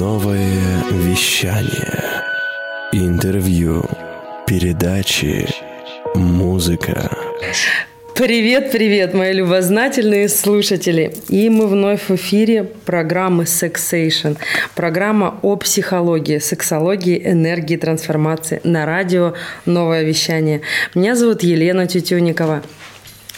Новое вещание. Интервью. Передачи. Музыка. Привет, привет, мои любознательные слушатели. И мы вновь в эфире программы Sexation. Программа о психологии, сексологии, энергии, трансформации на радио «Новое вещание». Меня зовут Елена Тютюникова.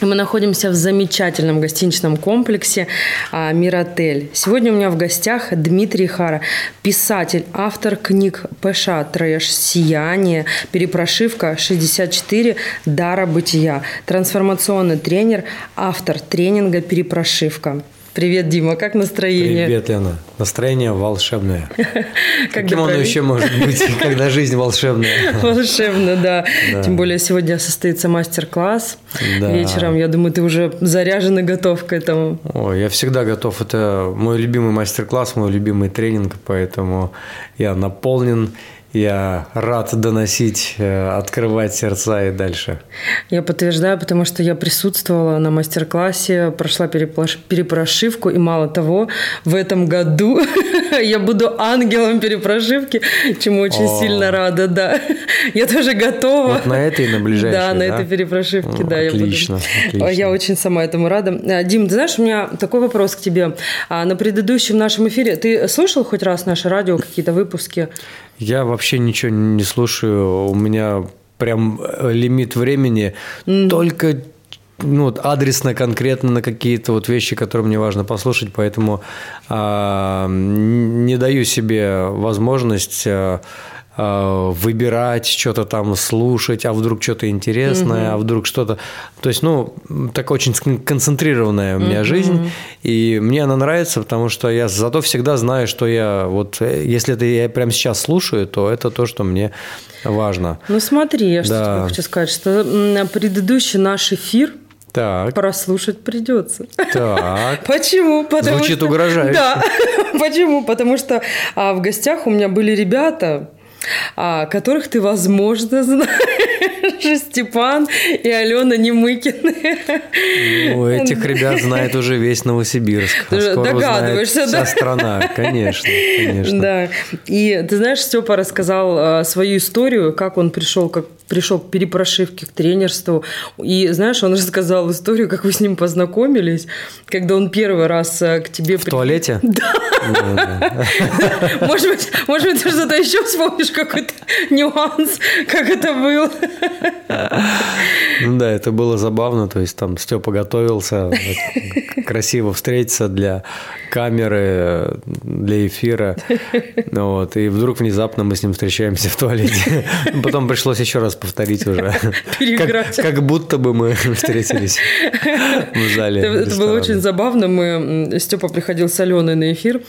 Мы находимся в замечательном гостиничном комплексе а, «Миротель». Сегодня у меня в гостях Дмитрий Хара, писатель, автор книг «ПШ. Трэш. Сияние. Перепрошивка. 64. Дара бытия». Трансформационный тренер, автор тренинга «Перепрошивка». Привет, Дима, как настроение? Привет, Лена. Настроение волшебное. Каким оно еще может быть, когда жизнь волшебная? Волшебно, да. Тем более сегодня состоится мастер-класс вечером. Я думаю, ты уже заряжен и готов к этому. О, я всегда готов. Это мой любимый мастер-класс, мой любимый тренинг, поэтому я наполнен я рад доносить, э, открывать сердца и дальше. Я подтверждаю, потому что я присутствовала на мастер-классе, прошла перепрошивку, и мало того, в этом году я буду ангелом перепрошивки, чему очень О. сильно рада, да. Я тоже готова. Вот на этой и на ближайшей, Да, на да? этой перепрошивке, да. Отлично, я буду... отлично. Я очень сама этому рада. А, Дим, ты знаешь, у меня такой вопрос к тебе. А, на предыдущем нашем эфире ты слушал хоть раз наше радио, какие-то выпуски? Я вообще ничего не слушаю. У меня прям э, лимит времени mm. только ну, вот адресно, конкретно на какие-то вот вещи, которые мне важно послушать, поэтому а, не даю себе возможность Э, выбирать, что-то там слушать, а вдруг что-то интересное, угу. а вдруг что-то... То есть, ну, такая очень концентрированная у меня угу. жизнь, и мне она нравится, потому что я зато всегда знаю, что я вот... Э, если это я прямо сейчас слушаю, то это то, что мне важно. Ну, смотри, я да. что тебе хочу сказать, что предыдущий наш эфир так. Прослушать придется. Так. Почему? Потому Звучит что... угрожающе. Да. Почему? Потому что а, в гостях у меня были ребята, а, которых ты, возможно, знаешь, Степан и Алена Немыкины. Ну, этих ребят знает уже весь Новосибирск. А Догадываешься, да? Вся страна, конечно, конечно. Да. И ты знаешь, Степа рассказал а, свою историю, как он пришел, как пришел к перепрошивке, к тренерству. И знаешь, он рассказал историю, как вы с ним познакомились, когда он первый раз э, к тебе... В при... туалете? Да. Может быть, может быть, ты что-то еще вспомнишь, какой-то нюанс, как это было. Ну да, это было забавно. То есть там Степа готовился красиво встретиться для камеры, для эфира. Вот. И вдруг внезапно мы с ним встречаемся в туалете. Потом пришлось еще раз повторить уже. Как, как будто бы мы встретились в зале. Это, это было очень забавно. Мы, Степа приходил с Аленой на эфир,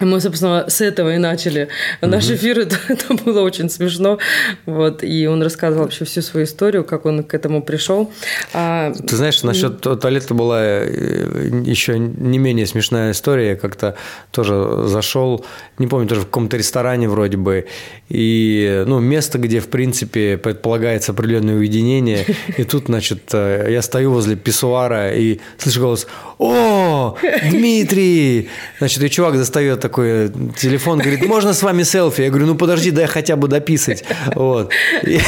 мы, собственно, с этого и начали наш эфир. Это, это было очень смешно. Вот, и он рассказывал вообще всю свою историю, как он к этому пришел. А... Ты знаешь, насчет туалета была э, еще не менее смешная история. Я как-то тоже зашел, не помню, тоже в каком-то ресторане вроде бы, и ну, место, где, в принципе, предполагается определенное уединение. И тут, значит, э, я стою возле писсуара и слышу голос «О, Дмитрий!» Значит, и чувак достает такой телефон, говорит, можно с вами селфи? Я говорю, ну подожди, дай хотя бы дописать. Вот. И, я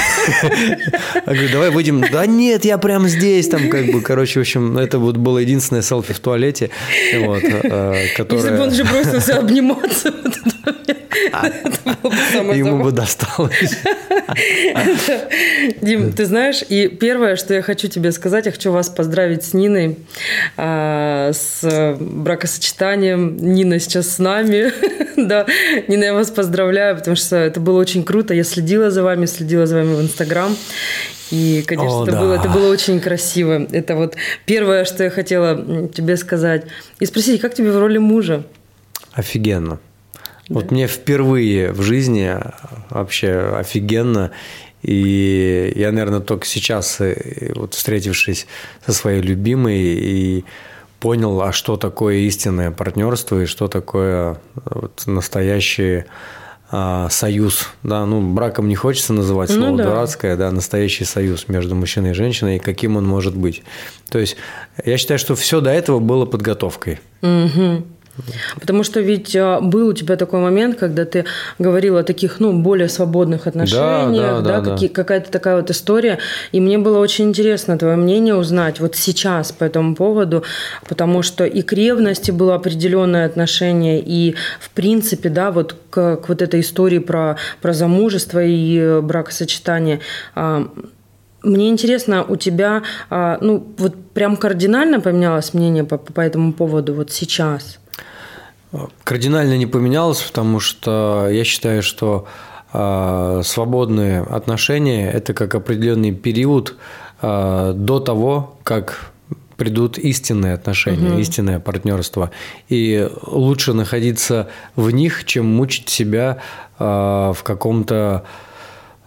говорю, давай выйдем. Да нет, я прям здесь. Там как бы, короче, в общем, это вот было единственное селфи в туалете. Вот, которое... Если бы он же бросился обниматься Ему бы досталось. Дим, ты знаешь, и первое, что я хочу тебе сказать, я хочу вас поздравить с Ниной, а, с бракосочетанием. Нина сейчас с нами. Да, Нина, я вас поздравляю, потому что это было очень круто. Я следила за вами, следила за вами в Инстаграм. И, конечно, О, это, да. было, это было очень красиво. Это вот первое, что я хотела тебе сказать. И спросить, как тебе в роли мужа? Офигенно. Вот мне впервые в жизни вообще офигенно. И я, наверное, только сейчас, э, вот встретившись со своей любимой и понял, а что такое истинное партнерство и что такое вот настоящий а, союз, да, ну браком не хочется называть слово ну, да. дурацкое, да, настоящий союз между мужчиной и женщиной, и каким он может быть. То есть я считаю, что все до этого было подготовкой. Угу. Потому что ведь а, был у тебя такой момент, когда ты говорил о таких, ну, более свободных отношениях, Да, да, да, да, какие- какая-то такая вот история. И мне было очень интересно твое мнение узнать вот сейчас по этому поводу, потому что и к ревности было определенное отношение, и в принципе, да, вот к, к вот этой истории про, про замужество и э, бракосочетание. А, Мне интересно, у тебя, а, ну, вот прям кардинально поменялось мнение по, по этому поводу вот сейчас? Кардинально не поменялось, потому что я считаю, что э, свободные отношения – это как определенный период э, до того, как придут истинные отношения, истинное партнерство. И лучше находиться в них, чем мучить себя э, в каком-то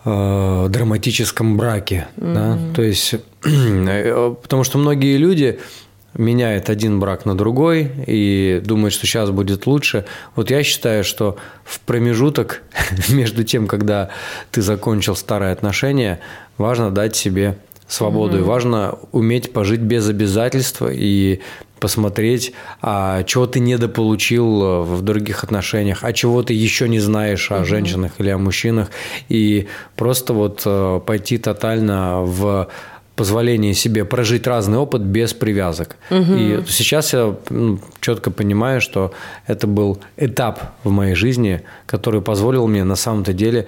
драматическом браке. Да? То есть, э, потому что многие люди меняют один брак на другой и думают, что сейчас будет лучше. Вот я считаю, что в промежуток между тем, когда ты закончил старые отношения, важно дать себе свободу. И важно уметь пожить без обязательств и посмотреть, а чего ты недополучил в других отношениях, а чего ты еще не знаешь о женщинах или о мужчинах, и просто вот э, пойти тотально в позволение себе прожить разный опыт без привязок. И сейчас я ну, четко понимаю, что это был этап в моей жизни, который позволил мне на самом-то деле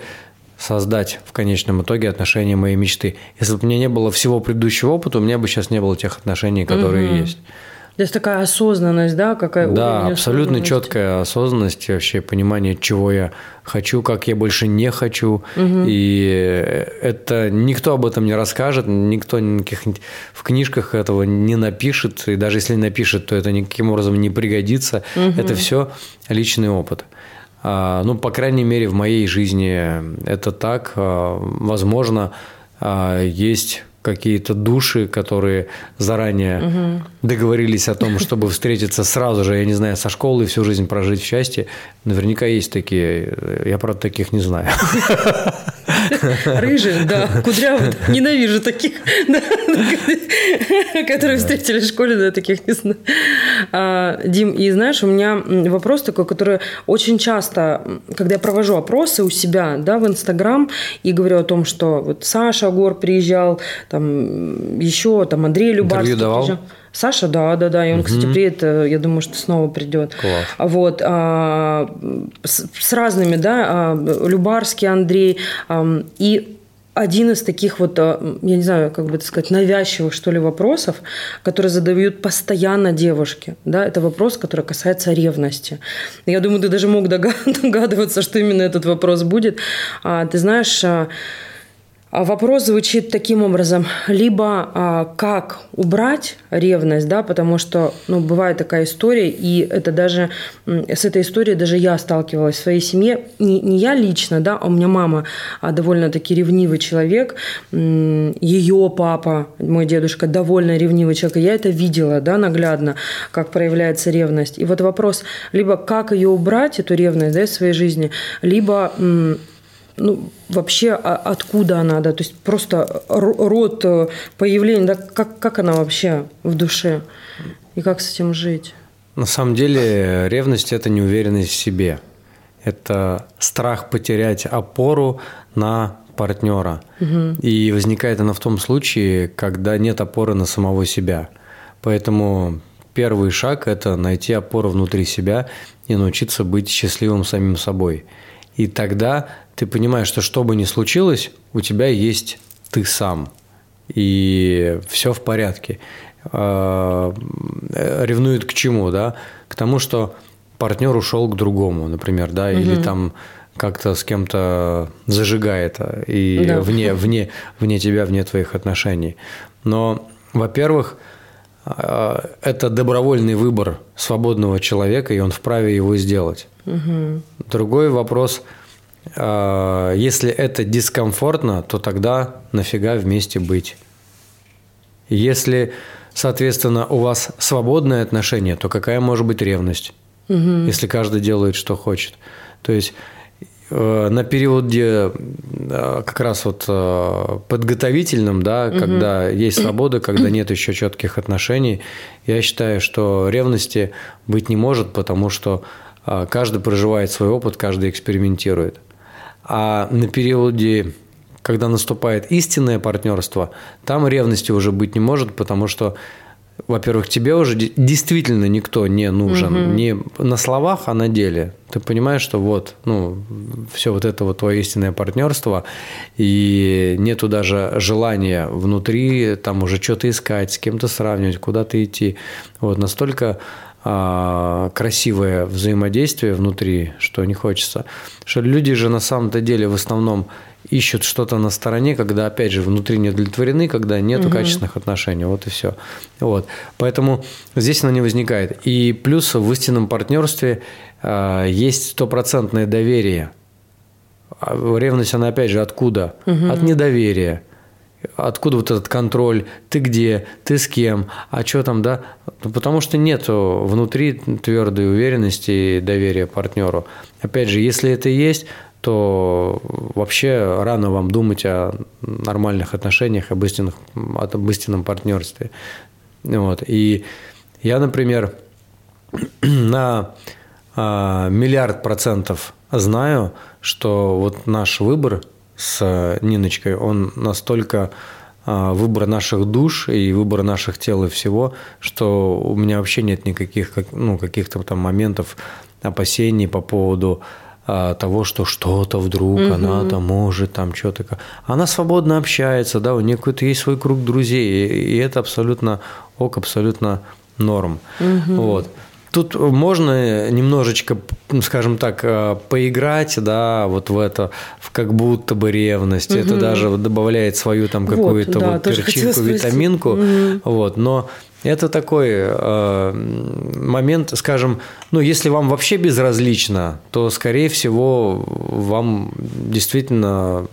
создать в конечном итоге отношения моей мечты. Если бы у меня не было всего предыдущего опыта, у меня бы сейчас не было тех отношений, которые есть. То есть такая осознанность, да, какая Да, абсолютно четкая осознанность, вообще понимание, чего я хочу, как я больше не хочу. И это никто об этом не расскажет, никто никаких в книжках этого не напишет, и даже если напишет, то это никаким образом не пригодится. Это все личный опыт. А, Ну, по крайней мере, в моей жизни это так. А, Возможно, а, есть какие-то души, которые заранее договорились о том, чтобы встретиться сразу же, я не знаю, со школы и всю жизнь прожить в счастье. Наверняка есть такие. Я, правда, таких не знаю. Рыжие, да, кудрявые, ненавижу таких, которые встретили в школе, да, таких не знаю. А, Дим, и знаешь, у меня вопрос такой, который очень часто, когда я провожу опросы у себя, да, в Инстаграм, и говорю о том, что вот Саша Гор приезжал, там еще, там Андрей Любарский приезжал. Саша, да, да, да, и он, кстати, приедет, э, я думаю, что снова придет. Класс. А Вот, а, с, с разными, да, а, Любарский Андрей, ам, и один из таких вот, а, я не знаю, как бы это сказать, навязчивых, что ли, вопросов, которые задают постоянно девушки, да, это вопрос, который касается ревности. Я думаю, ты даже мог дога- догадываться, что именно этот вопрос будет. А, ты знаешь, а Вопрос звучит таким образом. Либо а, как убрать ревность, да, потому что, ну, бывает такая история, и это даже, с этой историей даже я сталкивалась в своей семье. Не, не я лично, да, а у меня мама а, довольно-таки ревнивый человек, ее папа, мой дедушка, довольно ревнивый человек, я это видела, да, наглядно, как проявляется ревность. И вот вопрос, либо как ее убрать, эту ревность, да, из своей жизни, либо ну, вообще а- откуда она, да, то есть просто ро- род э, появления, да, как, как она вообще в душе и как с этим жить? На самом деле ревность – это неуверенность в себе. Это страх потерять опору на партнера. И возникает она в том случае, когда нет опоры на самого себя. Поэтому первый шаг – это найти опору внутри себя и научиться быть счастливым самим собой. И тогда ты понимаешь, что что бы ни случилось, у тебя есть ты сам. И все в порядке. А, э, Ревнует к чему, да? К тому, что партнер ушел к другому, например, да, или там как-то с кем-то зажигает, а, и Да. вне, вне, вне тебя, вне твоих отношений. Но, во-первых, это добровольный выбор свободного человека, и он вправе его сделать. Другой вопрос, а, если это дискомфортно, то тогда нафига вместе быть? Если, соответственно, у вас свободное отношение, то какая может быть ревность, если каждый делает, что хочет? То есть на периоде э, как раз вот э, подготовительном, да, угу. когда есть свобода, когда нет еще четких отношений, я считаю, что ревности быть не может, потому что каждый проживает свой опыт, каждый экспериментирует. А на периоде, когда наступает истинное партнерство, там ревности уже быть не может, потому что во-первых, тебе уже действительно никто не нужен, угу. не на словах, а на деле. Ты понимаешь, что вот, ну, все вот это вот твое истинное партнерство, и нету даже желания внутри там уже что-то искать, с кем-то сравнивать, куда-то идти. Вот настолько красивое взаимодействие внутри, что не хочется. Что люди же на самом-то деле в основном ищут что-то на стороне, когда, опять же, внутри не удовлетворены, когда нет угу. качественных отношений. Вот и все. Вот. Поэтому здесь оно не возникает. И плюс в истинном партнерстве э, есть стопроцентное доверие. А ревность, она опять же откуда? Угу. От недоверия. Откуда вот этот контроль? Ты где? Ты с кем? А что там, да? Ну, потому что нет внутри твердой уверенности и доверия партнеру. Опять же, если это есть, то вообще рано вам думать о нормальных отношениях, об, истинных, об истинном партнерстве. Вот. И я, например, на а, миллиард процентов знаю, что вот наш выбор с Ниночкой, он настолько а, выбор наших душ и выбор наших тел и всего, что у меня вообще нет никаких ну, каких-то там моментов опасений по поводу а, того, что что-то вдруг угу. она там может, там что-то. Она свободно общается, да, у нее какой-то есть свой круг друзей, и это абсолютно ок, абсолютно норм. Угу. Вот. Тут можно немножечко, скажем так, э, поиграть, да, вот в это, в как будто бы ревность. Угу. Это даже добавляет свою там какую-то вот, да, вот перчинку, витаминку. Угу. Вот, но это такой э, момент, скажем, ну, если вам вообще безразлично, то, скорее всего, вам действительно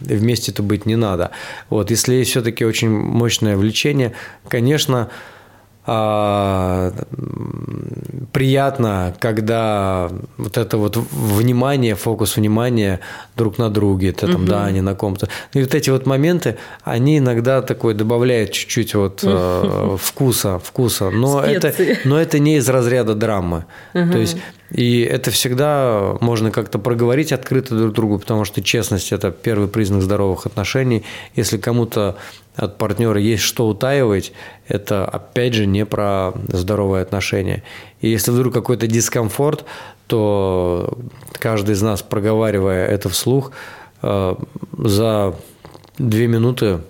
вместе-то быть не надо. Вот, если все-таки очень мощное влечение, конечно, приятно, когда вот это вот внимание, фокус внимания друг на друге, это там, угу. да, они на ком-то. И вот эти вот моменты, они иногда такой добавляют чуть-чуть вот э, вкуса, вкуса, но это, но это не из разряда драмы. Угу. То есть и это всегда можно как-то проговорить открыто друг другу, потому что честность – это первый признак здоровых отношений. Если кому-то от партнера есть что утаивать, это опять же не про здоровые отношения. И если вдруг какой-то дискомфорт, то каждый из нас, проговаривая это вслух, э, за две минуты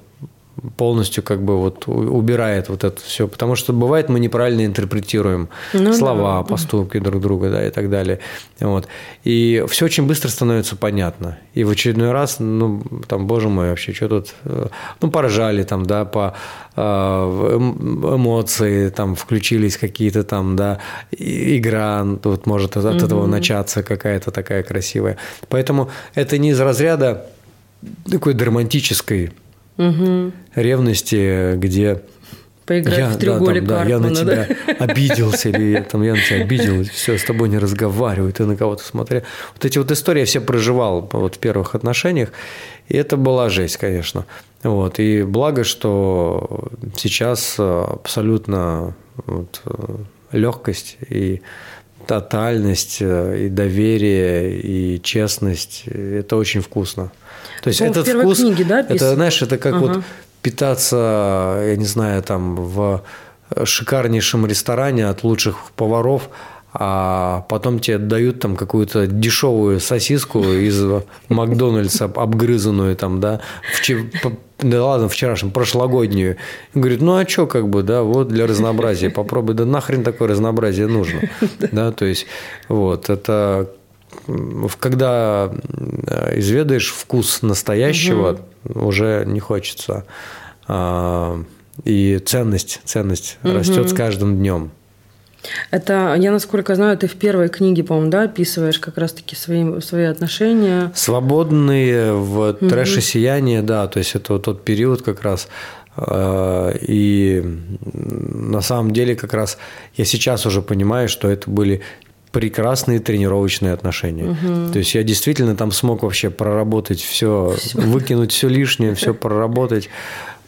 полностью как бы вот убирает вот это все, потому что бывает мы неправильно интерпретируем ну, слова, да. поступки друг друга, да, и так далее, вот. И все очень быстро становится понятно. И в очередной раз, ну, там, боже мой, вообще, что тут, э, ну, поражали там, да, по э, эмоции, там, включились какие-то там, да, игра, вот может от угу. этого начаться какая-то такая красивая. Поэтому это не из разряда такой драматической угу. ревности, где Поиграть я, в треугольник да, там, да, я на тебя да? обиделся, или я, там, я на тебя обидел, все, с тобой не разговариваю, ты на кого-то смотрел. Вот эти вот истории я все проживал вот в первых отношениях, и это была жесть, конечно. Вот, и благо, что сейчас абсолютно вот, легкость и тотальность, и доверие, и честность – это очень вкусно. То есть этот вкус, книге, да, это, знаешь, это как ага. вот питаться, я не знаю, там в шикарнейшем ресторане от лучших поваров, а потом тебе дают там какую-то дешевую сосиску из Макдональдса, обгрызанную там, да, в, да ладно, вчерашнем, прошлогоднюю. И говорит, ну а что, как бы, да, вот для разнообразия попробуй, да нахрен такое разнообразие нужно, да, то есть вот, это когда э, изведаешь вкус настоящего, угу. уже не хочется. А, и ценность, ценность угу. растет с каждым днем. Это, я насколько знаю, ты в первой книге, по-моему, да, описываешь как раз-таки свои, свои отношения. Свободные в угу. трэше сияние, да, то есть это вот тот период как раз. А, и на самом деле как раз я сейчас уже понимаю, что это были прекрасные тренировочные отношения. Угу. То есть я действительно там смог вообще проработать все, все. выкинуть все лишнее, все проработать.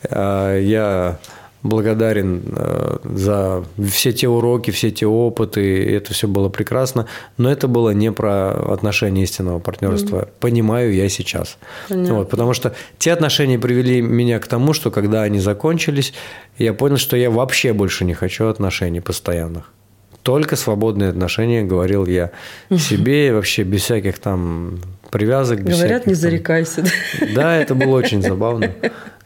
А, я благодарен э, за все те уроки, все те опыты, это все было прекрасно, но это было не про отношения истинного партнерства. Mm-hmm. Понимаю я сейчас. Вот, потому что те отношения привели меня к тому, что когда они закончились, я понял, что я вообще больше не хочу отношений постоянных. Только свободные отношения, говорил я себе, вообще без всяких там привязок. Без Говорят, всяких, не зарекайся. Да, это было очень забавно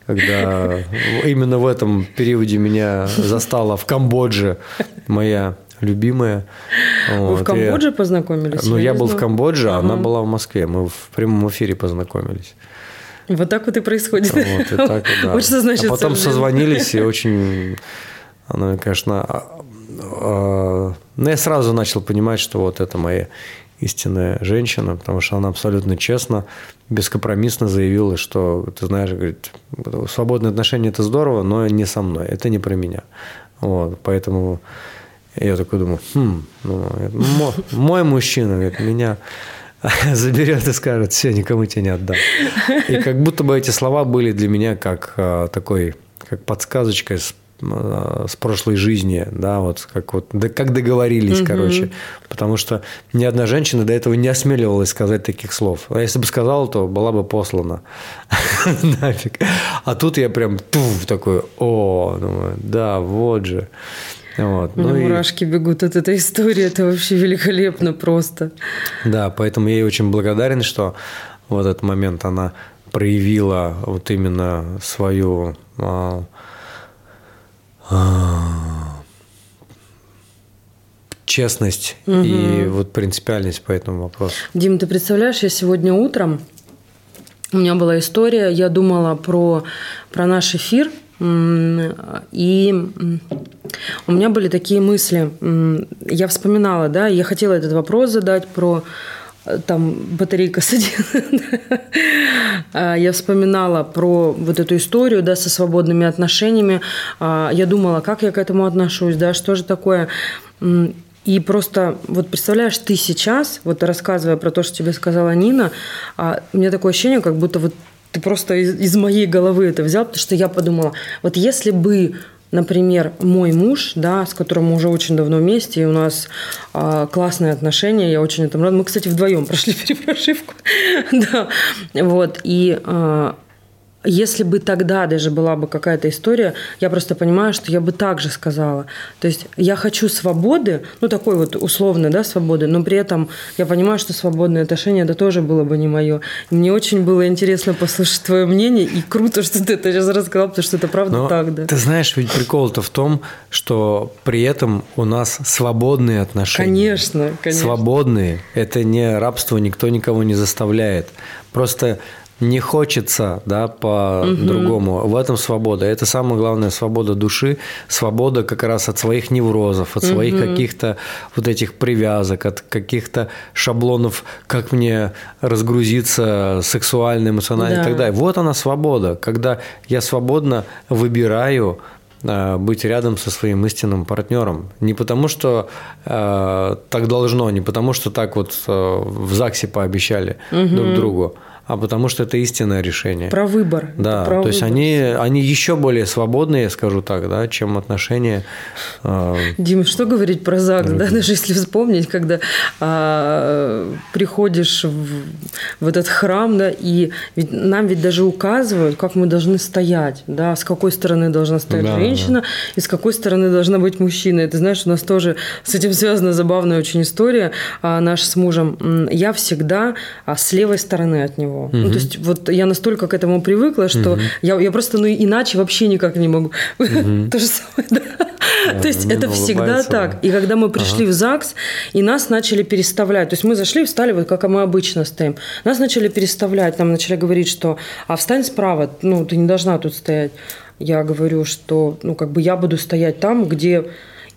когда именно в этом периоде меня застала в Камбодже моя любимая. Вы вот. в Камбодже я, познакомились? Ну, я, я был в Камбодже, а она была в Москве. Мы в прямом эфире познакомились. Вот так вот и происходит. Вот, и так, да. Вот что значит а потом созвонились, и очень, она, конечно, а, ну, я сразу начал понимать, что вот это моя истинная женщина, потому что она абсолютно честно, бескомпромиссно заявила, что, ты знаешь, говорит, свободные отношения – это здорово, но не со мной, это не про меня. Вот, поэтому я такой думаю, хм, ну, мой, мой мужчина, говорит, меня заберет и скажет, все, никому тебя не отдам. И как будто бы эти слова были для меня как а, такой, как подсказочка с с прошлой жизни, да, вот как вот, да, как договорились, угу. короче, потому что ни одна женщина до этого не осмеливалась сказать таких слов. А если бы сказала, то была бы послана нафиг. А тут я прям туф, такой, о, думаю, да, вот же. Вот. Ну, и... мурашки бегут от этой истории, это вообще великолепно просто. Да, поэтому я ей очень благодарен, что в этот момент она проявила вот именно свою а, честность угу. и вот принципиальность по этому вопросу. Дим, ты представляешь, я сегодня утром у меня была история, я думала про, про наш эфир, и у меня были такие мысли. Я вспоминала, да, я хотела этот вопрос задать про там батарейка садилась. А, я вспоминала про вот эту историю, да, со свободными отношениями. А, я думала, как я к этому отношусь, да, что же такое. И просто, вот представляешь, ты сейчас, вот рассказывая про то, что тебе сказала Нина, а, у меня такое ощущение, как будто вот ты просто из, из моей головы это взял, потому что я подумала, вот если бы Например, мой муж, да, с которым мы уже очень давно вместе, и у нас э, классные отношения, я очень этому рада. Мы, кстати, вдвоем прошли перепрошивку. да, вот, и э, если бы тогда даже была бы какая-то история, я просто понимаю, что я бы так же сказала. То есть я хочу свободы, ну такой вот условной, да, свободы, но при этом я понимаю, что свободные отношения это тоже было бы не мое. мне очень было интересно послушать твое мнение, и круто, что ты это сейчас рассказал, потому что это правда но так, да. Ты знаешь, ведь прикол-то в том, что при этом у нас свободные отношения. Конечно, конечно. Свободные. Это не рабство, никто никого не заставляет. Просто не хочется, да, по-другому. Угу. В этом свобода. Это самая главная свобода души, свобода как раз от своих неврозов, от своих угу. каких-то вот этих привязок, от каких-то шаблонов, как мне разгрузиться сексуально, эмоционально да. и так далее. Вот она свобода, когда я свободно выбираю а, быть рядом со своим истинным партнером. Не потому, что э, так должно, не потому, что так вот э, в ЗАГСе пообещали угу. друг другу, а потому что это истинное решение. Про выбор. Да, про то есть они, они еще более свободные, скажу так, да, чем отношения. Э, Дим, что говорить про ЗАГС, да, даже если вспомнить, когда э, приходишь в, в этот храм, да, и ведь нам ведь даже указывают, как мы должны стоять, да, с какой стороны должна стоять да, женщина да. и с какой стороны должна быть мужчина. Это знаешь, у нас тоже с этим связана забавная очень история а, наша с мужем. Я всегда а, с левой стороны от него. Угу. Ну, то есть вот я настолько к этому привыкла, что угу. я, я просто ну иначе вообще никак не могу. Угу. То же самое, да. То есть это всегда так. И когда мы пришли в ЗАГС, и нас начали переставлять, то есть мы зашли, встали, вот как мы обычно стоим. Нас начали переставлять, нам начали говорить, что а встань справа, ну ты не должна тут стоять. Я говорю, что ну как бы я буду стоять там, где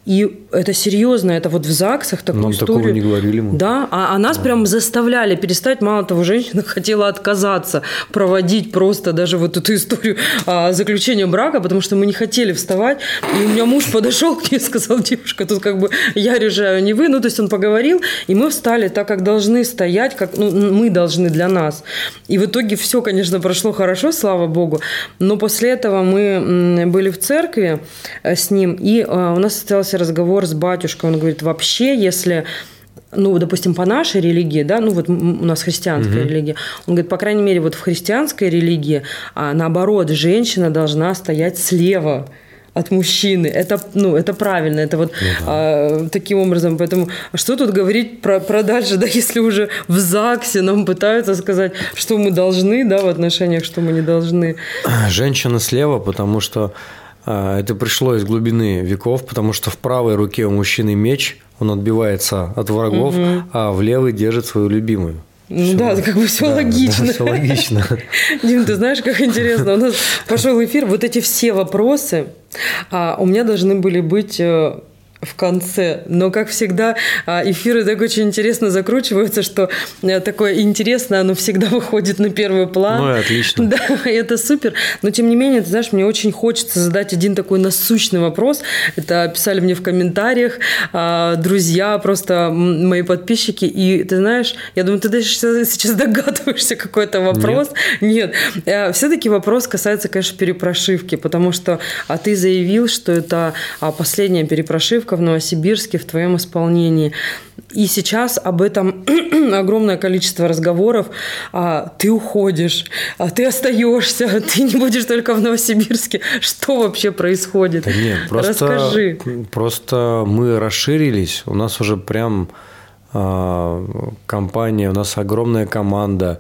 И это серьезно, это вот в ЗАГСах такую Нам историю. такого не говорили мы. Да, а, а нас прям заставляли перестать. Мало того, женщина хотела отказаться проводить просто даже вот эту историю а, заключения брака, потому что мы не хотели вставать. И у меня муж подошел к ней и сказал, девушка, тут как бы я решаю, не вы. Ну, то есть он поговорил, и мы встали так, как должны стоять, как ну, мы должны для нас. И в итоге все, конечно, прошло хорошо, слава богу. Но после этого мы были в церкви э, с ним, и э, у нас состоялся разговор с батюшкой. Он говорит, вообще, если ну, допустим, по нашей религии, да, ну вот у нас христианская религия, он говорит, по крайней мере, вот в христианской религии, а, наоборот, женщина должна стоять слева от мужчины. Это, ну, это правильно, это вот а, таким образом. Поэтому что тут говорить про, про дальше, да, если уже в ЗАГСе нам пытаются сказать, что мы должны, да, в отношениях, что мы не должны. Женщина слева, потому что это пришло из глубины веков, потому что в правой руке у мужчины меч, он отбивается от врагов, а в левой держит свою любимую. Ну да, как бы все логично. все логично. Дим, ты знаешь, как интересно, у нас пошел эфир, вот эти все вопросы а, у меня должны были быть э, в конце. Но, как всегда, а, эфиры так очень интересно закручиваются, что э, такое интересное, оно всегда выходит на первый план. Ну и отлично. Да, это супер. Но, тем не менее, ты знаешь, мне очень хочется задать один такой насущный вопрос. Это писали мне в комментариях а, друзья, просто мои подписчики. И ты знаешь, я думаю, ты даже сейчас догадываешься какой-то вопрос. Нет. Все-таки вопрос касается, конечно, перепрошивки, потому что а ты заявил, что это а, последняя перепрошивка в Новосибирске в твоем исполнении. И сейчас об этом огромное количество разговоров. А, ты уходишь, а ты остаешься, ты не будешь только в Новосибирске. Что вообще происходит? Да нет, просто, Расскажи. просто мы расширились, у нас уже прям а, компания, у нас огромная команда.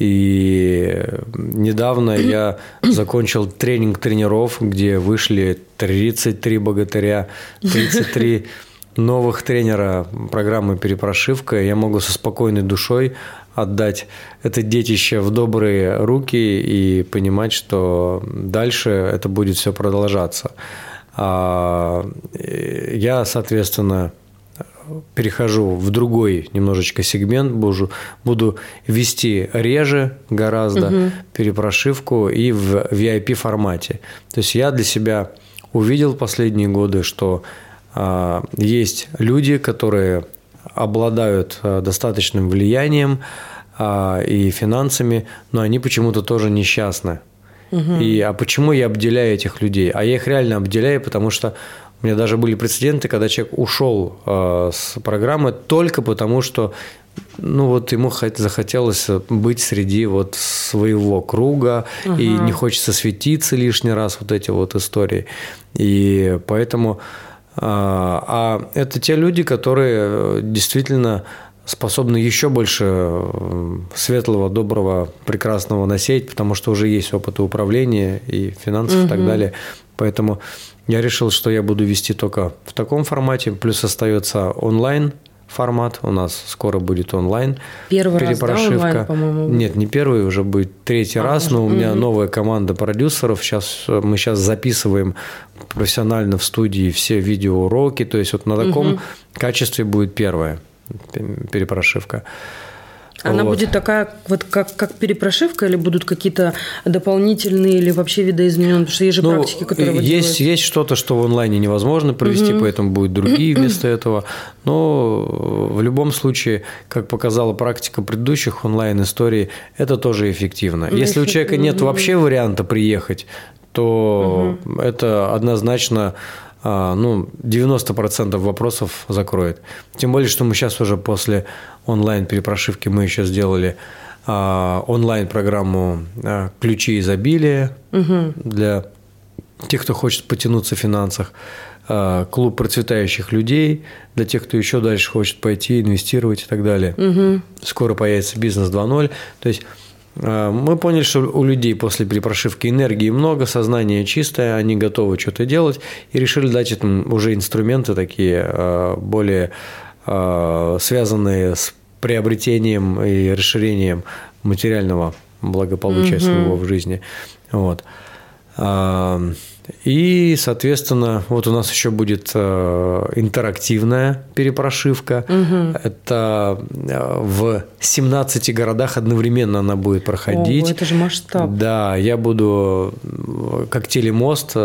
И недавно я закончил тренинг тренеров, где вышли 33 богатыря, 33 новых тренера программы «Перепрошивка». Я могу со спокойной душой отдать это детище в добрые руки и понимать, что дальше это будет все продолжаться. А, э, Я, соответственно, перехожу в другой немножечко сегмент, буду, буду вести реже гораздо перепрошивку и в VIP формате. То есть я для себя увидел последние годы, что а, есть люди, которые обладают а, достаточным влиянием а, и финансами, но они почему-то тоже несчастны. И, а почему я обделяю этих людей? А я их реально обделяю, потому что у меня даже были прецеденты, когда человек ушел э, с программы только потому, что ну вот ему хот- захотелось быть среди вот своего круга и не хочется светиться лишний раз вот эти вот истории. И поэтому а, а это те люди, которые э, действительно способны еще больше э, светлого, доброго, прекрасного насеять, потому что уже есть опыт управления и финансов и так далее. Поэтому я решил, что я буду вести только в таком формате, плюс остается онлайн формат. У нас скоро будет онлайн. Первый раз, да, онлайн, по-моему? Нет, не первый, уже будет третий раз, но у меня новая команда продюсеров. Сейчас э, мы сейчас записываем профессионально в студии все видеоуроки. То есть вот на таком качестве будет первая перепрошивка. Она Вот. будет такая, вот как, как перепрошивка, или будут какие-то дополнительные, или вообще видоизмененные? Потому что есть же Ну, практики, которые есть, делаете. есть что-то, что в онлайне невозможно провести, поэтому будут другие вместо этого. Но э, в любом случае, как показала практика предыдущих онлайн-историй, это тоже эффективно. Если у человека нет вообще варианта приехать, то это однозначно ну, 90% вопросов закроет. Тем более, что мы сейчас уже после онлайн-перепрошивки мы еще сделали а, онлайн-программу а, «Ключи изобилия» для тех, кто хочет потянуться в финансах, а, клуб процветающих людей, для тех, кто еще дальше хочет пойти, инвестировать и так далее. Скоро появится бизнес 2.0. То есть а, мы поняли, что у людей после перепрошивки энергии много, сознание чистое, они готовы что-то делать, и решили дать им уже инструменты такие а, более а, связанные с приобретением и расширением материального благополучия своего в жизни. Вот. И, соответственно, вот у нас еще будет э, интерактивная перепрошивка. Угу. Это э, в 17 городах одновременно она будет проходить. О, это же масштаб. Да, я буду э, как телемост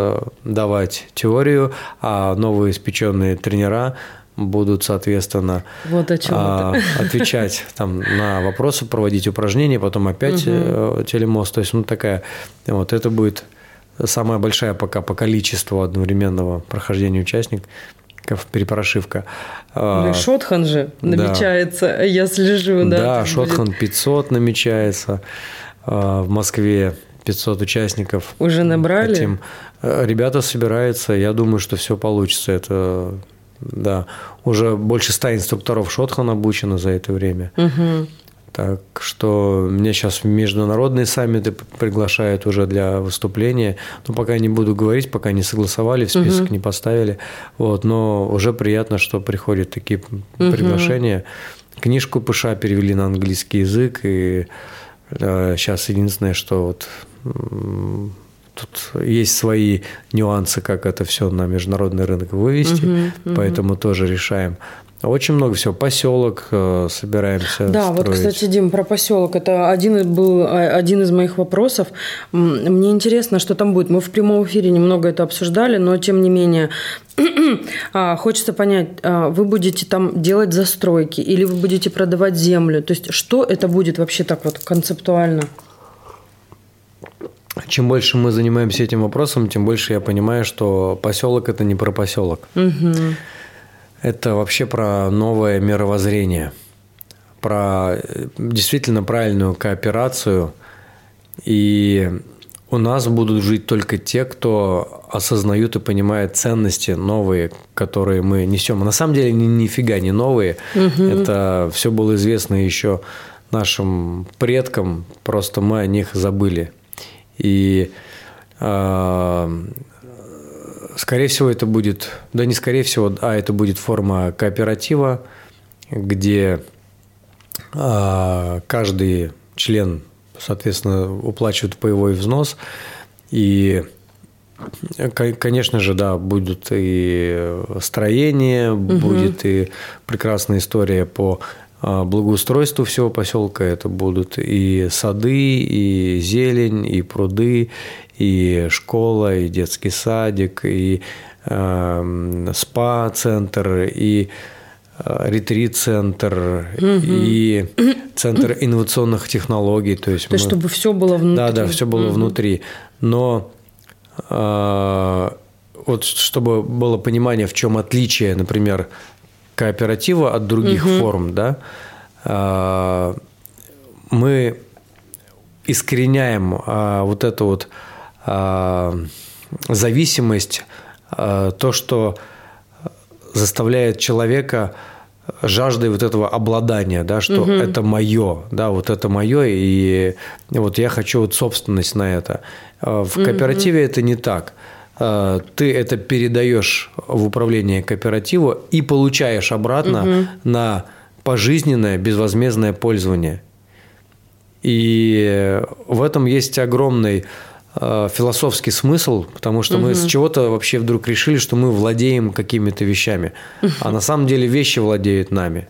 давать теорию, а новые испеченные тренера будут, соответственно, вот а, отвечать там, на вопросы, проводить упражнения, потом опять угу. телемост. То есть, ну, такая, вот это будет самая большая пока по количеству одновременного прохождения участников перепрошивка. Ну, Шотхан же намечается, да. я слежу. Да, да Шотхан будет. 500 намечается. А, в Москве 500 участников. Уже набрали? Хотим. Э, ребята собираются, я думаю, что все получится. Это, да, уже больше ста инструкторов Шотхан обучено за это время. Угу. Так что меня сейчас международные саммиты приглашают уже для выступления. Но пока не буду говорить, пока не согласовали, в список угу. не поставили. Вот, но уже приятно, что приходят такие угу. приглашения. Книжку ПШ перевели на английский язык, и э, сейчас единственное, что вот тут есть свои нюансы, как это все на международный рынок вывести, угу, угу. поэтому тоже решаем. Очень много всего. Поселок э, собираемся. Да, строить. вот, кстати, Дим, про поселок. Это один был а, один из моих вопросов. Мне интересно, что там будет. Мы в прямом эфире немного это обсуждали, но тем не менее а, хочется понять, а, вы будете там делать застройки или вы будете продавать землю? То есть, что это будет вообще так вот концептуально? Чем больше мы занимаемся этим вопросом, тем больше я понимаю, что поселок это не про поселок. Угу это вообще про новое мировоззрение, про э, действительно правильную кооперацию. И у нас будут жить только те, кто осознают и понимают ценности новые, которые мы несем. А на самом деле ни, нифига не новые. Угу. Это все было известно еще нашим предкам, просто мы о них забыли. И э, Скорее всего, это будет, да не скорее всего, а это будет форма кооператива, где а, каждый член, соответственно, уплачивает паевой взнос. И, конечно же, да, будут и строение, угу. будет и прекрасная история по а, благоустройству всего поселка. Это будут и сады, и зелень, и пруды, и школа, и детский садик, и э, спа-центр, и э, ретрит-центр угу. и центр инновационных технологий. То есть, то мы... чтобы все было внутри. Да, да, все было угу. внутри. Но э, вот чтобы было понимание, в чем отличие, например, кооператива от других угу. форм, да, э, мы искореняем э, вот эту вот зависимость, а, то, что заставляет человека жаждой вот этого обладания, да, что угу. это мое, да, вот это мое, и вот я хочу вот собственность на это. А, в кооперативе угу. это не так. Ты это передаешь в управление кооперативу и получаешь обратно угу. на пожизненное безвозмездное пользование. И в этом есть огромный Э, философский смысл, потому что угу. мы с чего-то вообще вдруг решили, что мы владеем какими-то вещами, а на самом деле вещи владеют нами.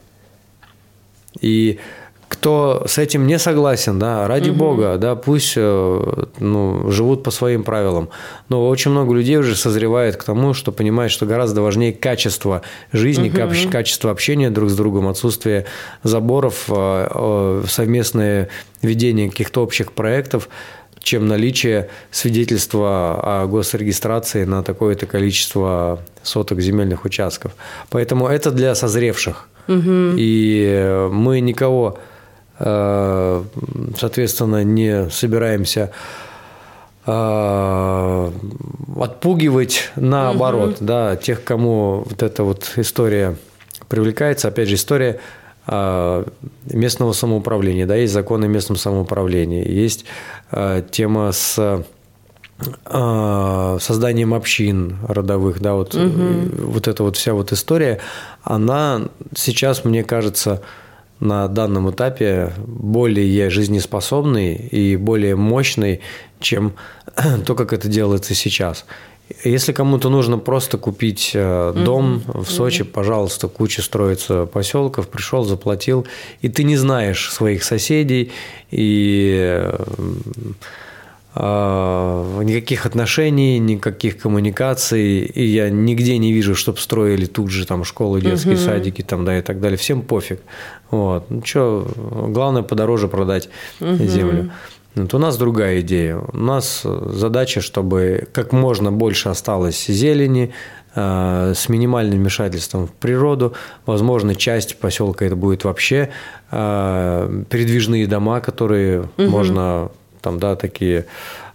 И кто с этим не согласен, да, ради угу. Бога, да, пусть э, ну, живут по своим правилам. Но очень много людей уже созревает к тому, что понимает, что гораздо важнее качество жизни, угу. качество общения друг с другом, отсутствие заборов, э, совместное ведение каких-то общих проектов – чем наличие свидетельства о госрегистрации на такое-то количество соток земельных участков. Поэтому это для созревших. Угу. И мы никого, э, соответственно, не собираемся э, отпугивать наоборот, угу. да, тех, кому вот эта вот история привлекается. Опять же, история местного самоуправления, да, есть законы о местном самоуправлении, есть а, тема с а, созданием общин родовых, да, вот, угу. вот эта вот вся вот история, она сейчас, мне кажется, на данном этапе более жизнеспособный и более мощный, чем то, как это делается сейчас. Если кому-то нужно просто купить э, дом mm-hmm. в Сочи, mm-hmm. пожалуйста, куча строится поселков, пришел, заплатил, и ты не знаешь своих соседей, и э, никаких отношений, никаких коммуникаций, и я нигде не вижу, чтобы строили тут же там школы, детские mm-hmm. садики там, да, и так далее. Всем пофиг. Вот. Ну что, главное подороже продать mm-hmm. землю. Вот у нас другая идея. У нас задача, чтобы как можно больше осталось зелени, э, с минимальным вмешательством в природу. Возможно, часть поселка это будет вообще э, передвижные дома, которые угу. можно там, да, такие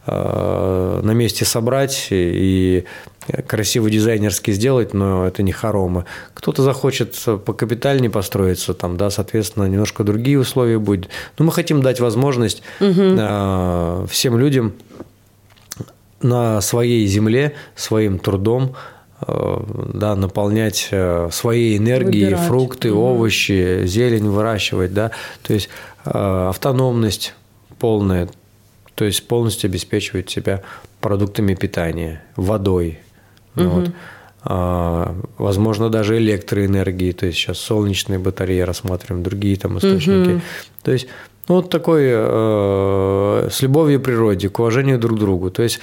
э, на месте собрать и красиво дизайнерски сделать, но это не хоромы. Кто-то захочет по капитальнее построиться, там, да, соответственно, немножко другие условия будут. Но мы хотим дать возможность угу. всем людям на своей земле, своим трудом э, да, наполнять э, своей энергией Выбирать. фрукты, угу. овощи, зелень выращивать, да, то есть автономность полная, то есть полностью обеспечивать себя продуктами питания, водой, Угу. Вот. А, возможно, даже электроэнергии, то есть сейчас солнечные батареи рассматриваем, другие там источники. Угу. То есть ну, вот такой э, с любовью к природе, к уважению друг к другу. То есть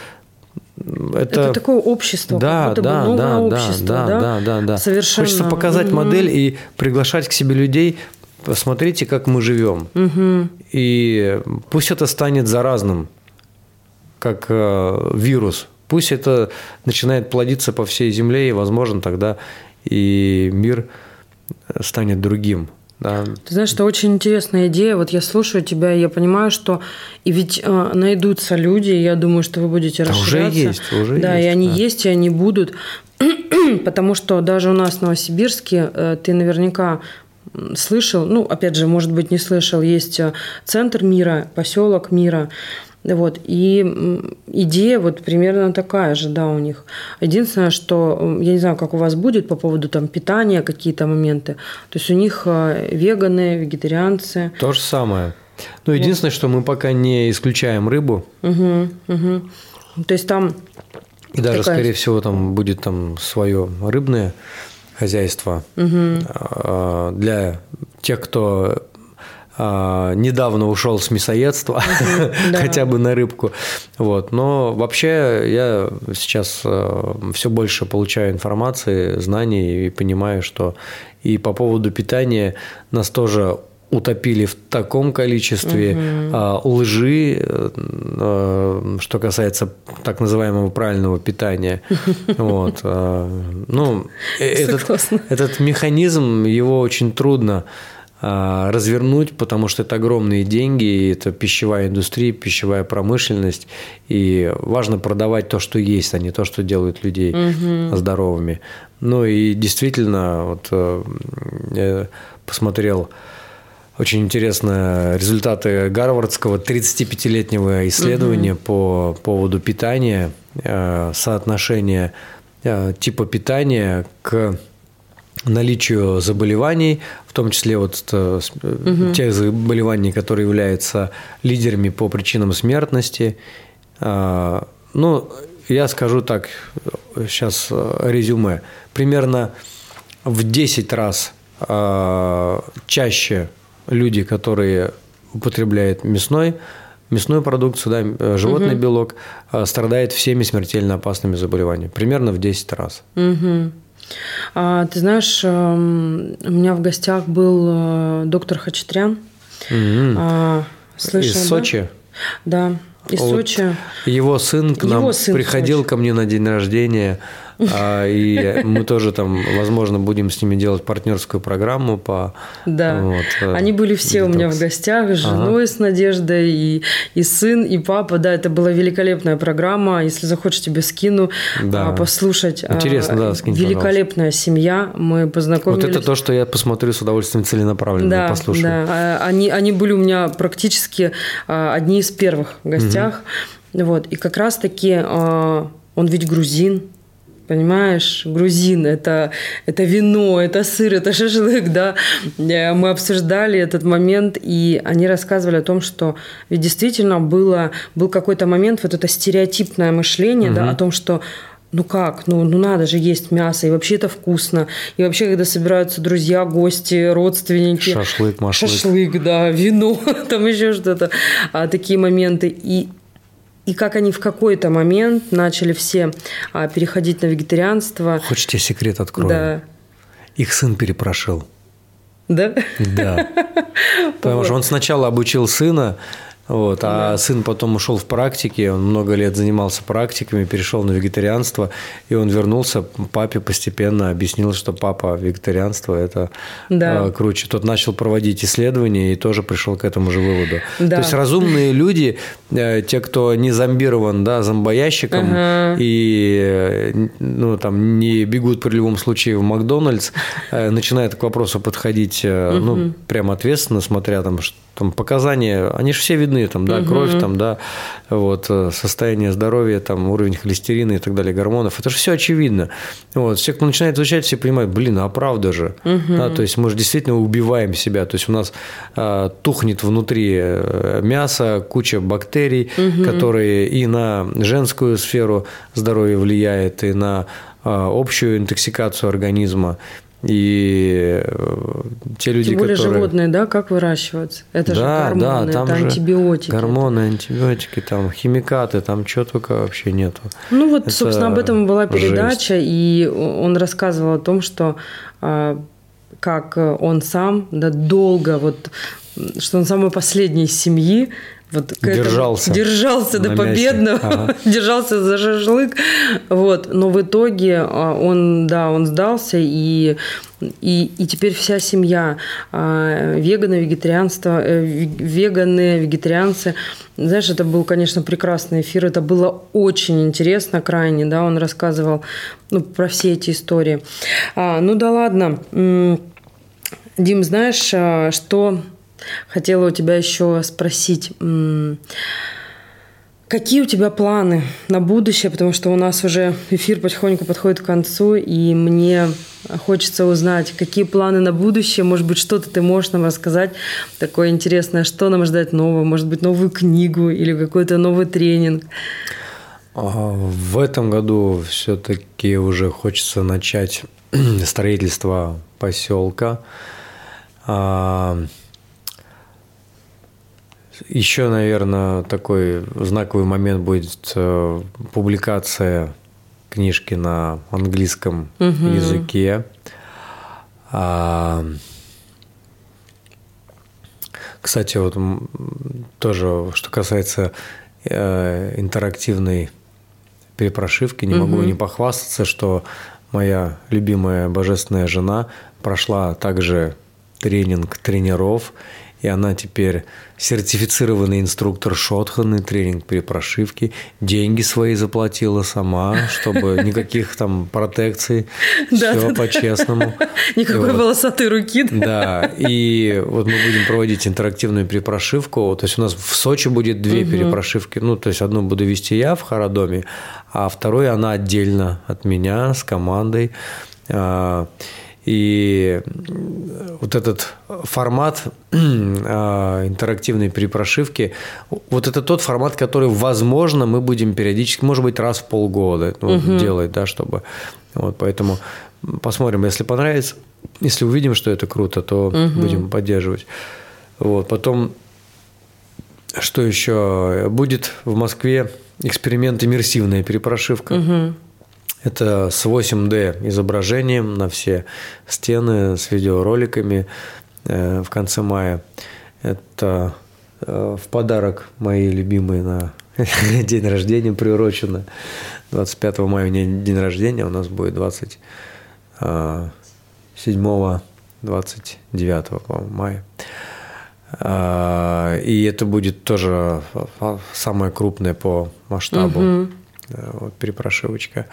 это, это такое общество, да, как да, бы да, общество, да, да, да, да, да. Совершенно. Хочется показать угу. модель и приглашать к себе людей. Посмотрите, как мы живем. Угу. И пусть это станет заразным, как э, вирус Пусть это начинает плодиться по всей Земле, и, возможно, тогда и мир станет другим. Да. Ты знаешь, это очень интересная идея. Вот я слушаю тебя, и я понимаю, что и ведь э, найдутся люди, и я думаю, что вы будете да расширяться. Уже есть, уже да, есть. и они да. есть, и они будут. Потому что даже у нас в Новосибирске э, ты наверняка слышал, ну, опять же, может быть, не слышал, есть э, центр мира, поселок мира, вот. И идея вот примерно такая же, да, у них. Единственное, что я не знаю, как у вас будет по поводу там питания, какие-то моменты. То есть у них э, веганы, вегетарианцы. То же самое. Ну, единственное, вот. что мы пока не исключаем рыбу. Угу, угу. То есть там... И даже, такая... скорее всего, там будет там свое рыбное хозяйство угу. для тех, кто а, недавно ушел с мясоедства, хотя бы на рыбку. Вот. Но вообще я сейчас э, все больше получаю информации, знаний и понимаю, что и по поводу питания нас тоже утопили в таком количестве угу. лжи, э, что касается так называемого правильного питания. Вот. Ну, этот, этот механизм, его очень трудно развернуть, потому что это огромные деньги, это пищевая индустрия, пищевая промышленность, и важно продавать то, что есть, а не то, что делают людей угу. здоровыми. Ну и действительно, вот э, я посмотрел очень интересные результаты Гарвардского 35-летнего исследования угу. по поводу питания, э, соотношения э, типа питания к наличию заболеваний, в том числе вот угу. тех заболеваний, которые являются лидерами по причинам смертности. А, ну, я скажу так, сейчас э, резюме. Примерно в 10 раз а, чаще люди, которые употребляют мясной, мясную продукцию, да, животный угу. белок, страдают всеми смертельно опасными заболеваниями. Примерно в 10 раз. Угу. А, ты знаешь, эм, у меня в гостях был э, доктор Хачатрян. А, слышал, Из Сочи? Да, из вот Сочи. Его сын к нам сын приходил ко мне на день рождения. А, и мы тоже там, возможно, будем с ними делать партнерскую программу по... Да, вот, э, они были все детокс. у меня в гостях, с женой, ага. с Надеждой, и, и сын, и папа. Да, это была великолепная программа. Если захочешь, тебе скину да. А, послушать. А, Интересно, да, скинь, Великолепная пожалуйста. семья. Мы познакомились. Вот это то, что я посмотрю с удовольствием целенаправленно, да, послушаю. Да, они, они были у меня практически одни из первых в гостях. Угу. Вот. И как раз-таки он ведь грузин, понимаешь, грузин, это, это вино, это сыр, это шашлык, да. Э, мы обсуждали этот момент, и они рассказывали о том, что ведь действительно было, был какой-то момент, вот это стереотипное мышление, угу. да, о том, что ну как, ну, ну надо же есть мясо, и вообще это вкусно. И вообще, когда собираются друзья, гости, родственники. Шашлык, машлык. Шашлык, да, вино, там еще что-то. А, такие моменты. И и как они в какой-то момент начали все а, переходить на вегетарианство. Хочешь, тебе секрет открою? Да. Их сын перепрошил. Да? Да. Потому что он сначала обучил сына вот. А да. сын потом ушел в практике, он много лет занимался практиками, перешел на вегетарианство, и он вернулся, папе постепенно объяснил, что папа вегетарианство – это да. круче. Тот начал проводить исследования и тоже пришел к этому же выводу. Да. То есть разумные люди, э, те, кто не зомбирован да, зомбоящиком ага. и э, ну, там, не бегут при любом случае в Макдональдс, э, начинают к вопросу подходить угу. ну, прямо ответственно, смотря там, там показания, они же все видны, там, да, угу. кровь, там, да, вот, э, состояние здоровья, там, уровень холестерина и так далее, гормонов, это же все очевидно. Вот, все, кто начинает изучать, все понимают, блин, а правда же, угу. да, то есть мы же действительно убиваем себя, то есть у нас а, тухнет внутри э, мясо, куча бактерий, угу. которые и на женскую сферу здоровья влияет, и на а, общую интоксикацию организма. И э, те люди, Тем более которые... животные, да, как выращиваются? Это да, же гормоны, да, там это же антибиотики. Гормоны, антибиотики, там химикаты, там чего только вообще нету. Ну вот, это собственно, об этом была передача, жесть. и он рассказывал о том, что а, как он сам да, долго, вот, что он самый последний из семьи, вот держался. Этому, держался до победного, ага. держался за шашлык. Вот. Но в итоге а, он, да, он сдался, и, и, и теперь вся семья а, веганы, вегетарианство, э, веганы, вегетарианцы. Знаешь, это был, конечно, прекрасный эфир. Это было очень интересно, крайне, да, он рассказывал ну, про все эти истории. А, ну да ладно. Дим, знаешь, а, что Хотела у тебя еще спросить, какие у тебя планы на будущее, потому что у нас уже эфир потихоньку подходит к концу, и мне хочется узнать, какие планы на будущее, может быть, что-то ты можешь нам рассказать такое интересное, что нам ждать нового, может быть, новую книгу или какой-то новый тренинг. А, в этом году все-таки уже хочется начать строительство поселка. Еще, наверное, такой знаковый момент будет э, публикация книжки на английском угу. языке. А, кстати, вот тоже, что касается э, интерактивной перепрошивки, не могу угу. не похвастаться, что моя любимая божественная жена прошла также тренинг тренеров и она теперь сертифицированный инструктор шотханы, тренинг при прошивке, деньги свои заплатила сама, чтобы никаких там протекций, все по-честному. Никакой волосатой руки. Да, и вот мы будем проводить интерактивную перепрошивку, то есть у нас в Сочи будет две перепрошивки, ну, то есть одну буду вести я в Харадоме, а вторую она отдельно от меня с командой. И вот этот формат а, интерактивной перепрошивки, вот это тот формат, который, возможно, мы будем периодически, может быть, раз в полгода ну, угу. делать, да, чтобы... Вот, поэтому посмотрим, если понравится, если увидим, что это круто, то угу. будем поддерживать. Вот, потом, что еще? Будет в Москве эксперимент иммерсивная перепрошивка. Угу. Это с 8D изображением на все стены с видеороликами э, в конце мая. Это э, в подарок моей любимой на день рождения приурочено. 25 мая у меня день рождения, у нас будет 27 29 мая. А, и это будет тоже самое крупное по масштабу угу. вот, перепрошивочка.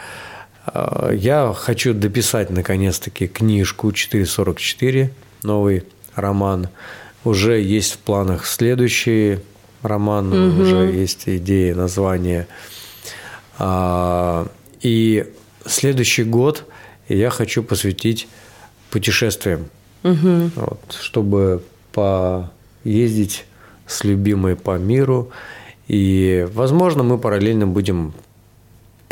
А, я хочу дописать наконец-таки книжку 444, новый роман. Уже есть в планах следующий роман, угу. уже есть идеи, название. А, и следующий год я хочу посвятить путешествиям, угу. вот, чтобы поездить с любимой по миру. И, возможно, мы параллельно будем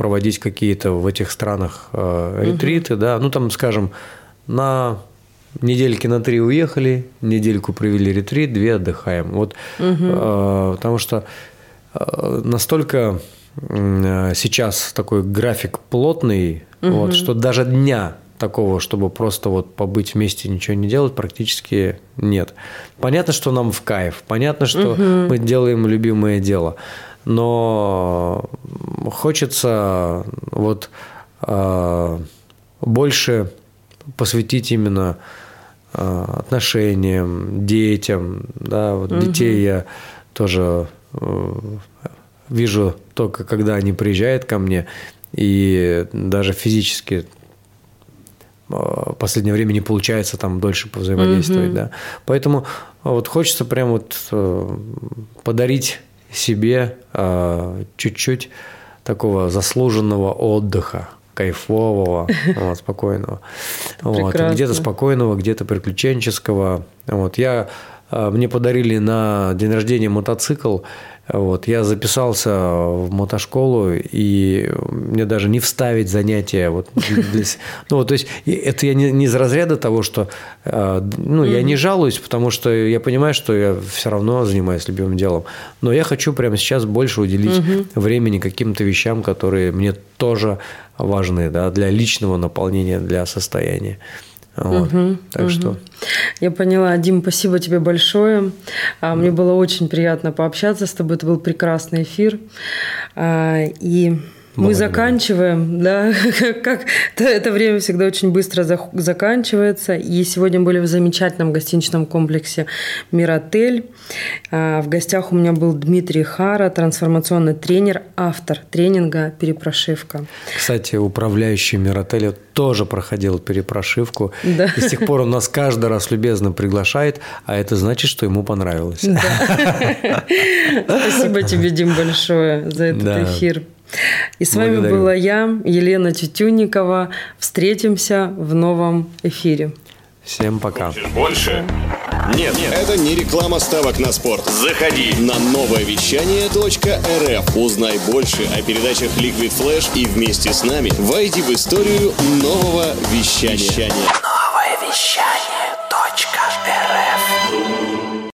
проводить какие-то в этих странах э, ретриты, угу. да, ну там, скажем, на недельки на три уехали, недельку провели ретрит, две отдыхаем. Вот, угу. э, потому что э, настолько э, сейчас такой график плотный, угу. вот, что даже дня такого, чтобы просто вот побыть вместе ничего не делать, практически нет. Понятно, что нам в кайф, понятно, что угу. мы делаем любимое дело, но хочется вот э, больше посвятить именно э, отношениям, детям, да, вот угу. детей я тоже э, вижу только когда они приезжают ко мне, и даже физически в последнее время не получается там дольше повзаимодействовать, mm-hmm. да. Поэтому вот хочется прям вот э, подарить себе э, чуть-чуть такого заслуженного отдыха, кайфового, вот, спокойного. Вот, где-то спокойного, где-то приключенческого. Вот, я, э, мне подарили на день рождения мотоцикл, вот, я записался в мотошколу, и мне даже не вставить занятия. Вот, ну, вот, то есть, это я не, не из разряда того, что э, ну, я не жалуюсь, потому что я понимаю, что я все равно занимаюсь любимым делом. Но я хочу прямо сейчас больше уделить угу. времени каким-то вещам, которые мне тоже важны да, для личного наполнения, для состояния. Вот. Угу, так угу. что. Я поняла. Дим, спасибо тебе большое. А, мне было очень приятно пообщаться с тобой. Это был прекрасный эфир. А, мы заканчиваем, да, как это время всегда очень быстро заканчивается. И сегодня были в замечательном гостиничном комплексе «Миротель». А, в гостях у меня был Дмитрий Хара, трансформационный тренер, автор тренинга «Перепрошивка». Кстати, управляющий «Миротеля» тоже проходил перепрошивку. Да. И с тех пор он нас каждый раз любезно приглашает, а это значит, что ему понравилось. Да. Спасибо тебе, Дим, большое за этот да. эфир. И с Благодарю. вами была я, Елена Тютюнникова. Встретимся в новом эфире. Всем пока. больше? Нет, нет, это не реклама ставок на спорт. Заходи на новое вещание .рф. Узнай больше о передачах Liquid Flash и вместе с нами войди в историю нового вещания. Новое вещание.